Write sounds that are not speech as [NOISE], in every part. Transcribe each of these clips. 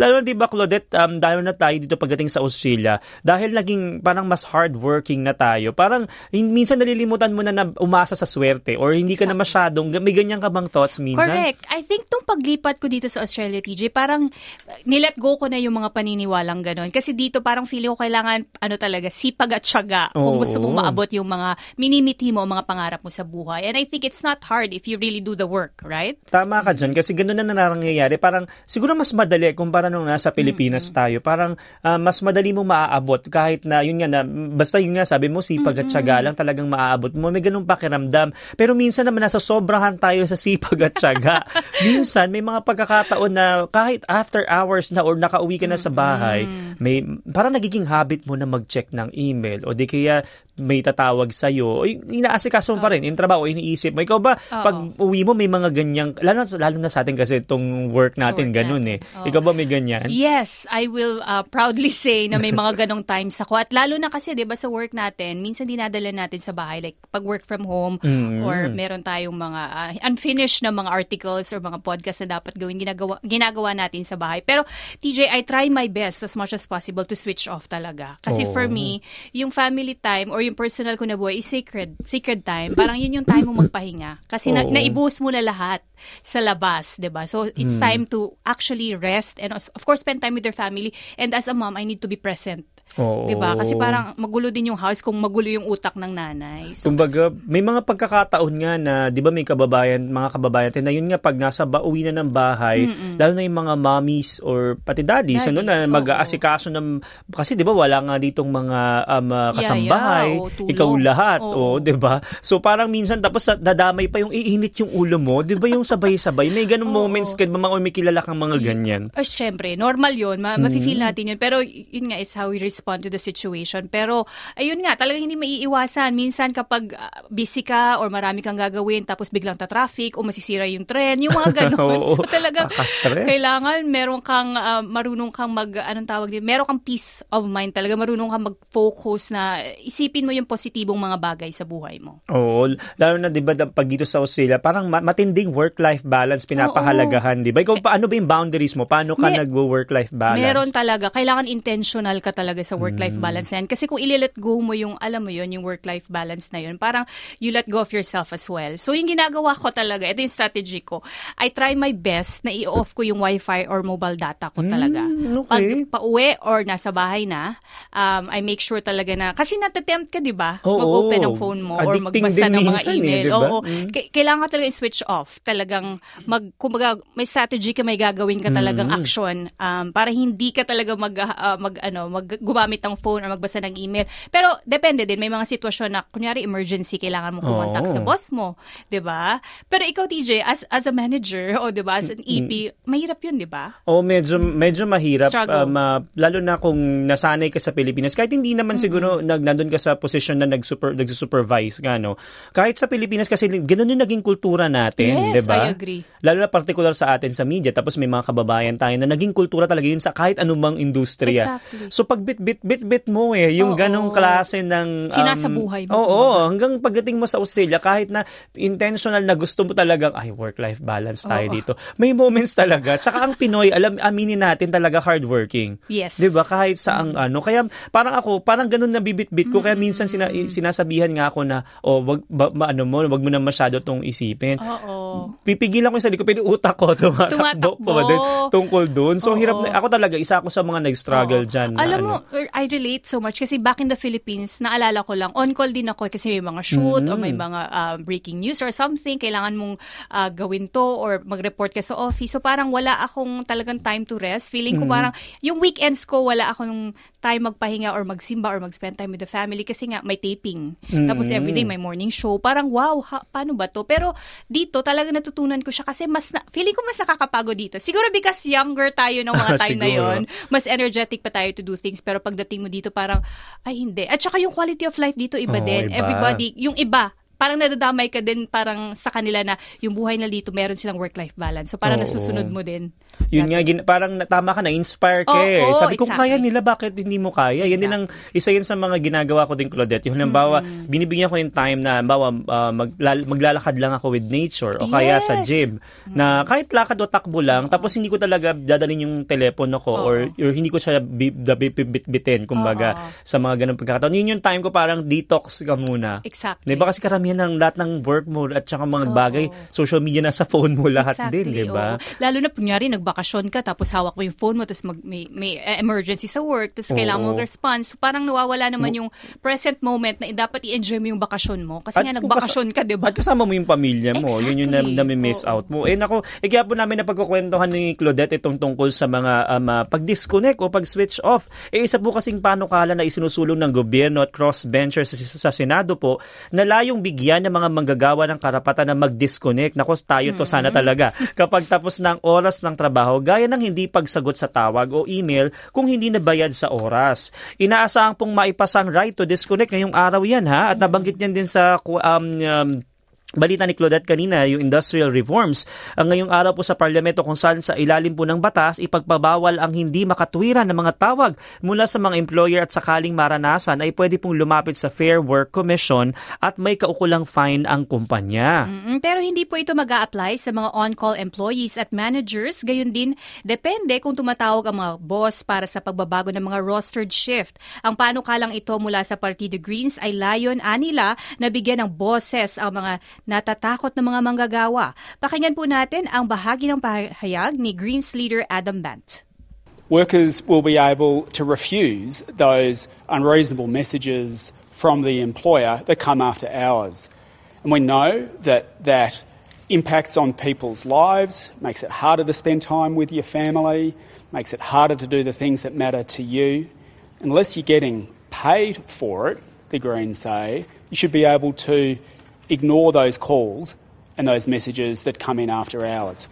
Lalo di ba, Claudette, um, dahil na tayo dito pagdating sa Australia, dahil naging parang mas hardworking na tayo, parang minsan nalilimutan mo na na umasa sa swerte or hindi ka na masyadong, may ganyan ka bang thoughts minsan? Correct. I think tong paglipat ko dito sa Australia, TJ, parang nilet go ko na yung mga paniniwalang ganon. Kasi dito parang feeling ko kailangan, ano talaga, sipag at syaga kung gusto mong maabot yung mga minimiti mo, mga pangarap mo sa buhay. And I think it's not hard if you really do the work, right? Tama ka dyan, kasi ganun na nangyayari. Parang siguro mas madali kumpara nung nasa Pilipinas mm-hmm. tayo, parang uh, mas madali mong maaabot kahit na yun nga na basta yun nga sabi mo sipag mm-hmm. at syaga lang talagang maaabot mo. May ganung pakiramdam. Pero minsan naman nasa sobrahan tayo sa sipag at syaga. [LAUGHS] minsan may mga pagkakataon na kahit after hours na or nakauwi ka na sa bahay, may parang nagiging habit mo na mag-check ng email o di kaya may tatawag sa iyo. Inaasikaso mo pa rin, in trabaho, iniisip mo. Ikaw ba, Uh-oh. pag uwi mo, may mga ganyang, lalo, lalo na sa atin kasi itong work natin, sure, ganun eh. Oh. Ikaw ba may ganyan? Yes, I will uh, proudly [LAUGHS] say na may mga ganong times ako. At lalo na kasi, di ba, sa work natin, minsan dinadala natin sa bahay, like pag work from home, mm. or meron tayong mga uh, unfinished na mga articles or mga podcast na dapat gawin, ginagawa, ginagawa natin sa bahay. Pero, TJ, I try my best as much as possible to switch off talaga. Kasi oh. for me, yung family time or yung personal ko na buhay is sacred. Sacred time. Parang yun yung time mo magpahinga. Kasi oh. na, naibus mo na lahat sa labas, 'di ba? So it's hmm. time to actually rest and of course spend time with your family. And as a mom, I need to be present. Oo. 'Di ba? Kasi parang magulo din yung house kung magulo yung utak ng nanay. So, Kumbaga, may mga pagkakataon nga na 'di ba may kababayan, mga kababayan na yun nga pag nasa ba uwi na ng bahay, Mm-mm. lalo na yung mga mommies or pati daddies, daddies ano na mag-aasikaso ng kasi 'di ba wala nga ditong mga um, uh, kasambahay, yeah, yeah. Oh, ikaw lahat, oh, 'di ba? So parang minsan tapos dadamay pa yung iinit yung ulo mo, 'di ba yung sabay-sabay. May ganung [LAUGHS] oh, moments ka ba mga may kilala kang mga ganyan? Oh, syempre, normal 'yun. Ma- mm. Mafi-feel natin 'yun. Pero yun nga is how we respond respond to the situation. Pero, ayun nga, talagang hindi maiiwasan. Minsan kapag uh, busy ka or marami kang gagawin tapos biglang ta-traffic o masisira yung tren, yung mga [LAUGHS] ganun. so, talagang kailangan meron kang, uh, marunong kang mag, anong tawag din, meron kang peace of mind talaga, marunong kang mag-focus na isipin mo yung positibong mga bagay sa buhay mo. Oo, lalo na 'di ba pag dito sa Australia, parang matinding work-life balance pinapahalagahan, 'di ba? Ikaw paano ba yung boundaries mo? Paano ka May, nagwo-work-life balance? Meron talaga, kailangan intentional ka talaga sa work-life mm. balance na yan. Kasi kung ililet go mo yung, alam mo yun, yung work-life balance na yun, parang you let go of yourself as well. So yung ginagawa ko talaga, ito yung strategy ko. I try my best na i-off ko yung wifi or mobile data ko talaga. Mm, okay. Pag pauwi or nasa bahay na, um, I make sure talaga na, kasi natatempt ka, di ba? Mag-open ng phone mo or magbasa ng mga eh, email. Eh, diba? Oo. Mm. kailangan ka talaga i-switch off. Talagang mag, kumbaga, may strategy ka, may gagawin ka talagang mm. action um, para hindi ka talaga mag, uh, mag, ano, mag gumamit ng phone or magbasa ng email. Pero depende din, may mga sitwasyon na kunyari emergency kailangan mo kumontak oh. sa boss mo, 'di ba? Pero ikaw TJ as as a manager [LAUGHS] o 'di ba as an EP, mahirap 'yun, 'di ba? Oh, medyo medyo mahirap um, uh, lalo na kung nasanay ka sa Pilipinas. Kahit hindi naman mm-hmm. siguro nag nandun ka sa posisyon na nag-super nag-supervise ka no. Kahit sa Pilipinas kasi ganoon yung naging kultura natin, yes, 'di ba? I agree. Lalo na particular sa atin sa media tapos may mga kababayan tayo na naging kultura talaga yun sa kahit anumang industriya. Exactly. So pag bit bit bit bit mo eh. Yung oo, ganong klase ng... Um, Sinasabuhay mo. Oo, oo, hanggang pagdating mo sa Australia, kahit na intentional na gusto mo talagang, ay, work-life balance tayo oo. dito. May moments talaga. Tsaka ang Pinoy, alam, aminin natin talaga hardworking. Yes. Di ba Kahit sa ang mm. ano. Kaya parang ako, parang ganun na bibit-bit ko. Kaya minsan sina, sinasabihan nga ako na, oh, wag, ba, ma, ano mo, wag mo na masyado tong isipin. Oo. Pipigilan ko yung sarili ko, pero utak ko tumatakbo, [LAUGHS] tumatakbo. pa din tungkol doon. So, oo. hirap na, ako talaga, isa ako sa mga nag-struggle oo. dyan. Alam na, mo, ano. I relate so much kasi back in the Philippines, naalala ko lang, on-call din ako kasi may mga shoot mm-hmm. or may mga uh, breaking news or something, kailangan mong uh, gawin to or mag-report ka sa office. So parang wala akong talagang time to rest. Feeling ko mm-hmm. parang, yung weekends ko, wala akong time magpahinga or magsimba or mag-spend time with the family kasi nga may taping. Mm-hmm. Tapos everyday may morning show. Parang wow, ha, paano ba to? Pero dito talaga natutunan ko siya kasi mas na, feeling ko mas nakakapagod dito. Siguro because younger tayo ng [LAUGHS] mga time na yon, mas energetic pa tayo to do things pero pagdating mo dito parang ay hindi. At saka yung quality of life dito iba oh, din. Iba. Everybody, yung iba parang nadadamay ka din parang sa kanila na yung buhay na dito meron silang work-life balance. So parang Oo. nasusunod mo din. Yun nga, gin- parang tama ka na, inspire ka eh. Oo, Sabi ko, exactly. kaya nila, bakit hindi mo kaya? Yan din ang, isa yun sa mga ginagawa ko din, Claudette. Yung halimbawa, binibigyan ko yung time na, halimbawa, uh, maglal- maglalakad lang ako with nature o kaya sa Yes. gym. Na kahit lakad o takbo lang, tapos hindi ko talaga dadalhin yung telepono ko or, or hindi ko siya bi- da- bi- bit-bitin, kumbaga, Oo. sa mga ganong pagkakataon. Yun yung time ko parang detox ka muna. Exactly. Diba kasi karamihan ng lahat ng work mo at saka mga bagay, social media na sa phone mo lahat din, di ba? oo. Lalo na kunyari nagbakasyon ka tapos hawak mo yung phone mo tapos mag, may, may emergency sa work tapos kailangan mo mag-respond. So parang nawawala naman yung present moment na dapat i-enjoy mo yung bakasyon mo. Kasi nga nagbakasyon ka, di ba? At kasama mo yung pamilya mo. Yun yung Exactly. na, miss Oo. out mo. Eh nako, eh kaya po namin na pagkukwentuhan ni Claudette itong tungkol sa mga um, ah, pag-disconnect o pag-switch off. Eh isa po kasing panukala na isinusulong ng gobyerno at cross-bencher sa, sa Senado po na layong bigyan ng mga manggagawa ng karapatan na mag-disconnect. Nako, tayo to sana talaga. Kapag tapos ng oras ng trabaho, gaya ng hindi pagsagot sa tawag o email kung hindi nabayad sa oras. Inaasahan pong maipasang right to disconnect ngayong araw yan ha at nabanggit niyan din sa um, um, Balita ni Claudette kanina, yung industrial reforms. Ang ngayong araw po sa parlamento kung saan sa ilalim po ng batas, ipagpabawal ang hindi makatwiran ng mga tawag mula sa mga employer at sakaling maranasan ay pwede pong lumapit sa Fair Work Commission at may kaukulang fine ang kumpanya. Mm, Pero hindi po ito mag apply sa mga on-call employees at managers. Gayun din, depende kung tumatawag ang mga boss para sa pagbabago ng mga rostered shift. Ang panukalang ito mula sa Partido Greens ay layon anila na bigyan ng bosses ang mga natatakot na mga manggagawa. Pakinggan po natin ang bahagi ng pahayag ni Greens leader Adam Bant. Workers will be able to refuse those unreasonable messages from the employer that come after hours. And we know that that impacts on people's lives, makes it harder to spend time with your family, makes it harder to do the things that matter to you. Unless you're getting paid for it, the Greens say, you should be able to ignore those calls and those messages that come in after hours.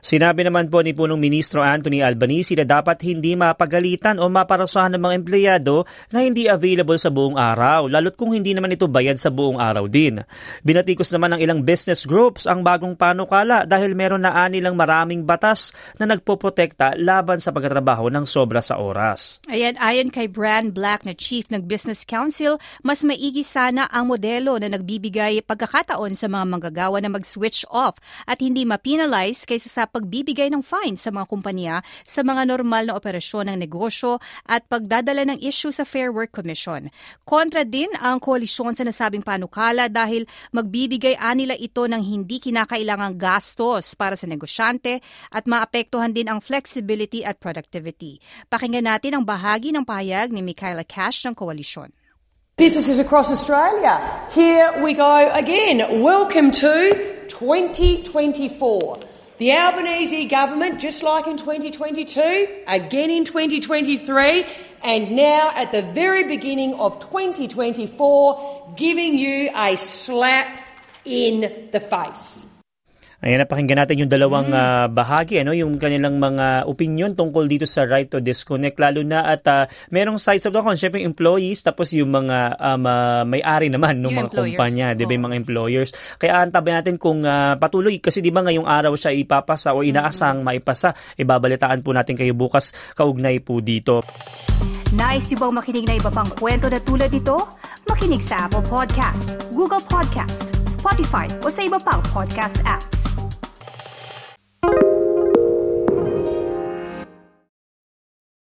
Sinabi naman po ni punong ministro Anthony Albanese na dapat hindi mapagalitan o maparusahan ng mga empleyado na hindi available sa buong araw, lalo't kung hindi naman ito bayad sa buong araw din. Binatikos naman ng ilang business groups ang bagong panukala dahil meron na anilang maraming batas na nagpoprotekta laban sa pagtatrabaho ng sobra sa oras. Ayan, ayon kay Bran Black na Chief ng Business Council, mas maigi sana ang modelo na nagbibigay pagkakataon sa mga manggagawa na mag-switch off at hindi ma-penalize kaysa sa pagbibigay ng fine sa mga kumpanya sa mga normal na operasyon ng negosyo at pagdadala ng issue sa Fair Work Commission. Kontra din ang koalisyon sa nasabing panukala dahil magbibigay anila ito ng hindi kinakailangang gastos para sa negosyante at maapektuhan din ang flexibility at productivity. Pakinggan natin ang bahagi ng pahayag ni Michaela Cash ng koalisyon. Businesses across Australia, here we go again. Welcome to 2024. The Albanese government, just like in 2022, again in 2023, and now at the very beginning of 2024, giving you a slap in the face. Ayan, napakinggan natin yung dalawang ah, bahagi, ano, yung kanilang mga opinion tungkol dito sa right to disconnect, lalo na at ah, merong sides of the coin, syempre employees, tapos yung mga um, ah, may-ari naman ng mga employers. kumpanya, di ba, yung mga employers. Kaya antabayan natin kung ah, patuloy, kasi di ba ngayong araw siya ipapasa o inaasang maipasa, ibabalitaan po natin kayo bukas, kaugnay po dito. Nice yung bang makinig na iba pang kwento na tulad ito? Makinig sa Apple Podcast, Google Podcast, Spotify o sa iba pang podcast apps.